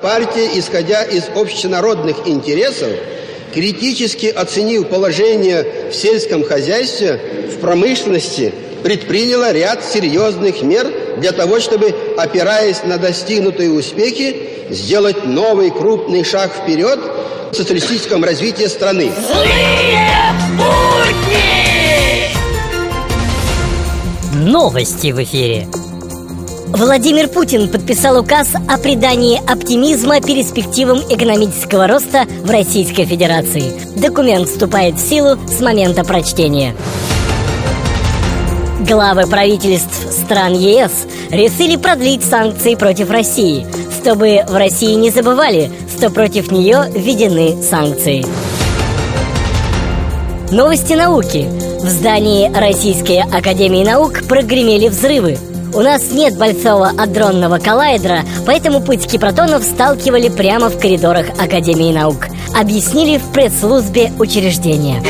Партия, исходя из общенародных интересов, критически оценив положение в сельском хозяйстве, в промышленности, предприняла ряд серьезных мер для того, чтобы, опираясь на достигнутые успехи, сделать новый крупный шаг вперед в социалистическом развитии страны. Злые будни! Новости в эфире. Владимир Путин подписал указ о придании оптимизма перспективам экономического роста в Российской Федерации. Документ вступает в силу с момента прочтения. Главы правительств стран ЕС решили продлить санкции против России, чтобы в России не забывали, что против нее введены санкции. Новости науки. В здании Российской Академии Наук прогремели взрывы. У нас нет большого адронного коллайдера, поэтому пытки протонов сталкивали прямо в коридорах Академии наук. Объяснили в пресс-службе учреждения.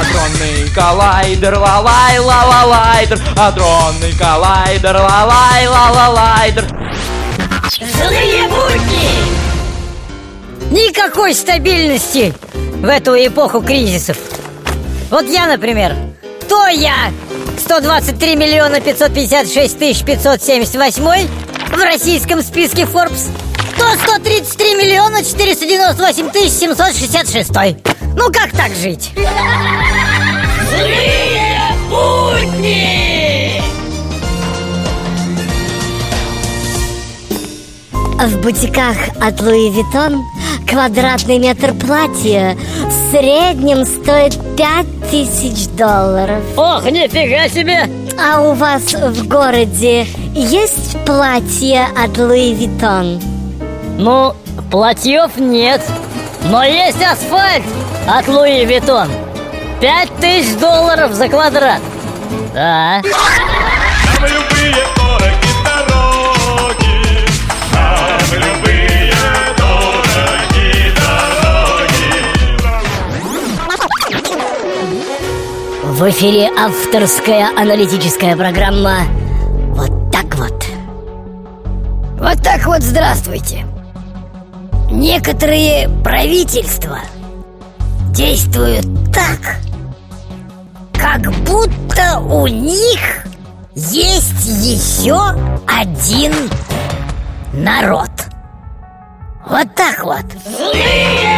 Адронный коллайдер, лалай, лалалайдер Адронный коллайдер, лалай, лалалайдер Злые будни! Никакой стабильности в эту эпоху кризисов. Вот я, например, кто я? 123 миллиона 556 тысяч 578 в российском списке Forbes. То 133 миллиона 498 тысяч 766. Ну как так жить? Злые будни! В бутиках от Louis Vuitton квадратный метр платья среднем стоит пять тысяч долларов. Ох, нифига себе! А у вас в городе есть платье от Louis Vuitton? Ну, платьев нет, но есть асфальт от Louis Vuitton. Пять тысяч долларов за квадрат. Да. В эфире авторская аналитическая программа «Вот так вот». Вот так вот здравствуйте. Некоторые правительства действуют так, как будто у них есть еще один народ. Вот так вот. Злые!